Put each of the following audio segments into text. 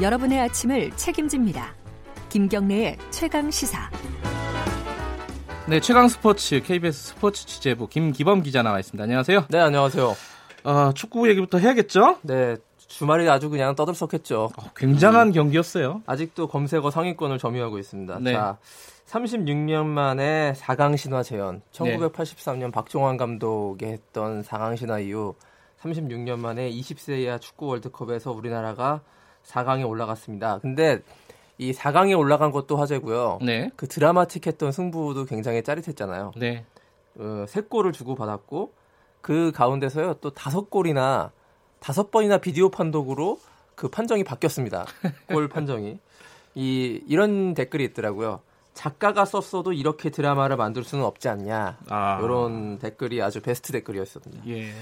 여러분의 아침을 책임집니다. 김경래의 최강 시사. 네, 최강 스포츠 KBS 스포츠 취재부 김기범 기자 나와 있습니다. 안녕하세요. 네, 안녕하세요. 어, 축구 얘기부터 해야겠죠? 네, 주말이 아주 그냥 떠들썩했죠. 어, 굉장한 음. 경기였어요. 아직도 검색어 상위권을 점유하고 있습니다. 네. 자, 36년 만에 4강 신화 재현. 1983년 네. 박종환 감독이 했던 4강 신화 이후 36년 만에 20세 이하 축구 월드컵에서 우리나라가 4강에 올라갔습니다. 근데 이 4강에 올라간 것도 화제고요. 네. 그 드라마틱했던 승부도 굉장히 짜릿했잖아요. 네. 어, 3골을 주고 받았고 그 가운데서요 또 다섯 골이나 다섯 번이나 비디오 판독으로 그 판정이 바뀌었습니다. 골 판정이. 이 이런 댓글이 있더라고요. 작가가 썼어도 이렇게 드라마를 만들 수는 없지 않냐. 아. 이런 댓글이 아주 베스트 댓글이었거든요. 예.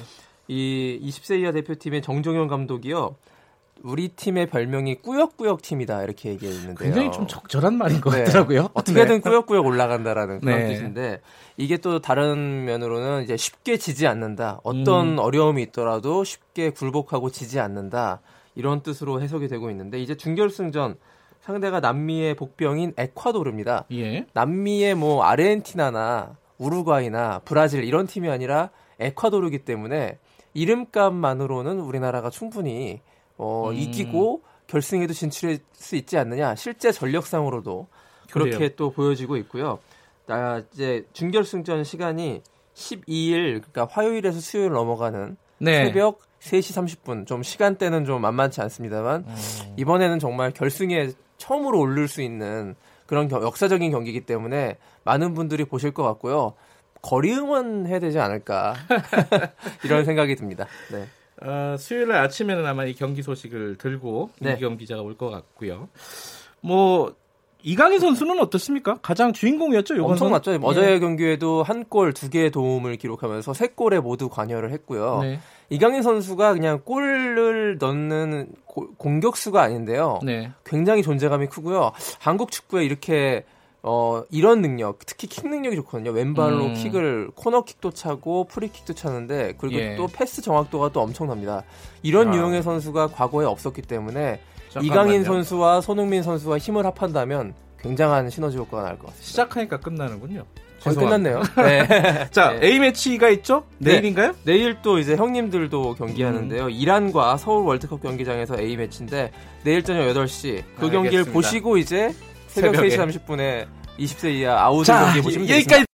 이 20세 이하 대표팀의 정종현 감독이요. 우리 팀의 별명이 꾸역꾸역 팀이다 이렇게 얘기했는데요. 굉장히 좀 적절한 말인 것 네. 같더라고요. 어떻게든 네. 꾸역꾸역 올라간다라는 그런 네. 뜻인데 이게 또 다른 면으로는 이제 쉽게 지지 않는다. 어떤 음. 어려움이 있더라도 쉽게 굴복하고 지지 않는다. 이런 뜻으로 해석이 되고 있는데 이제 준결승전 상대가 남미의 복병인 에콰도르입니다. 예. 남미의 뭐 아르헨티나나 우루과이나 브라질 이런 팀이 아니라 에콰도르기 때문에 이름값만으로는 우리나라가 충분히 어, 음. 이기고 결승에도 진출할 수 있지 않느냐. 실제 전력상으로도 그렇게 그래요. 또 보여지고 있고요. 나 이제 준결승전 시간이 12일 그러니까 화요일에서 수요일 넘어가는 네. 새벽 3시 30분 좀 시간대는 좀 만만치 않습니다만 음. 이번에는 정말 결승에 처음으로 오를 수 있는 그런 겨, 역사적인 경기이기 때문에 많은 분들이 보실 것 같고요. 거리 응원 해야 되지 않을까 이런 생각이 듭니다. 네. 어, 수요일 날 아침에는 아마 이 경기 소식을 들고 네. 이경 기자가 올 것 같고요. 뭐 이강인 선수는 어떻습니까? 가장 주인공이었죠. 엄청 맞죠. 예. 어제 경기에도 한 골, 두 개의 도움을 기록하면서 세 골에 모두 관여를 했고요. 네. 이강인 선수가 그냥 골을 넣는 고, 공격수가 아닌데요. 네. 굉장히 존재감이 크고요. 한국 축구에 이렇게 어, 이런 능력, 특히 킥 능력이 좋거든요. 왼발로 음. 킥을 코너킥도 차고 프리킥도 차는데 그리고 예. 또 패스 정확도가 또 엄청납니다. 이런 아. 유형의 선수가 과거에 없었기 때문에 잠깐만요. 이강인 선수와 손흥민 선수와 힘을 합한다면 굉장한 시너지 효과가 날 것 같습니다. 시작하니까 끝나는군요. 거의 끝났네요. 네. 자, 네. A 매치가 있죠? 네. 내일인가요? 네. 내일 또 이제 형님들도 경기하는데요. 음. 이란과 서울 월드컵 경기장에서 A 매치인데 내일 저녁 8시 그 알겠습니다. 경기를 보시고 이제 새벽 새벽에. 3시 30분에 20세 이하 아웃을 경기 보시면 되겠습니다.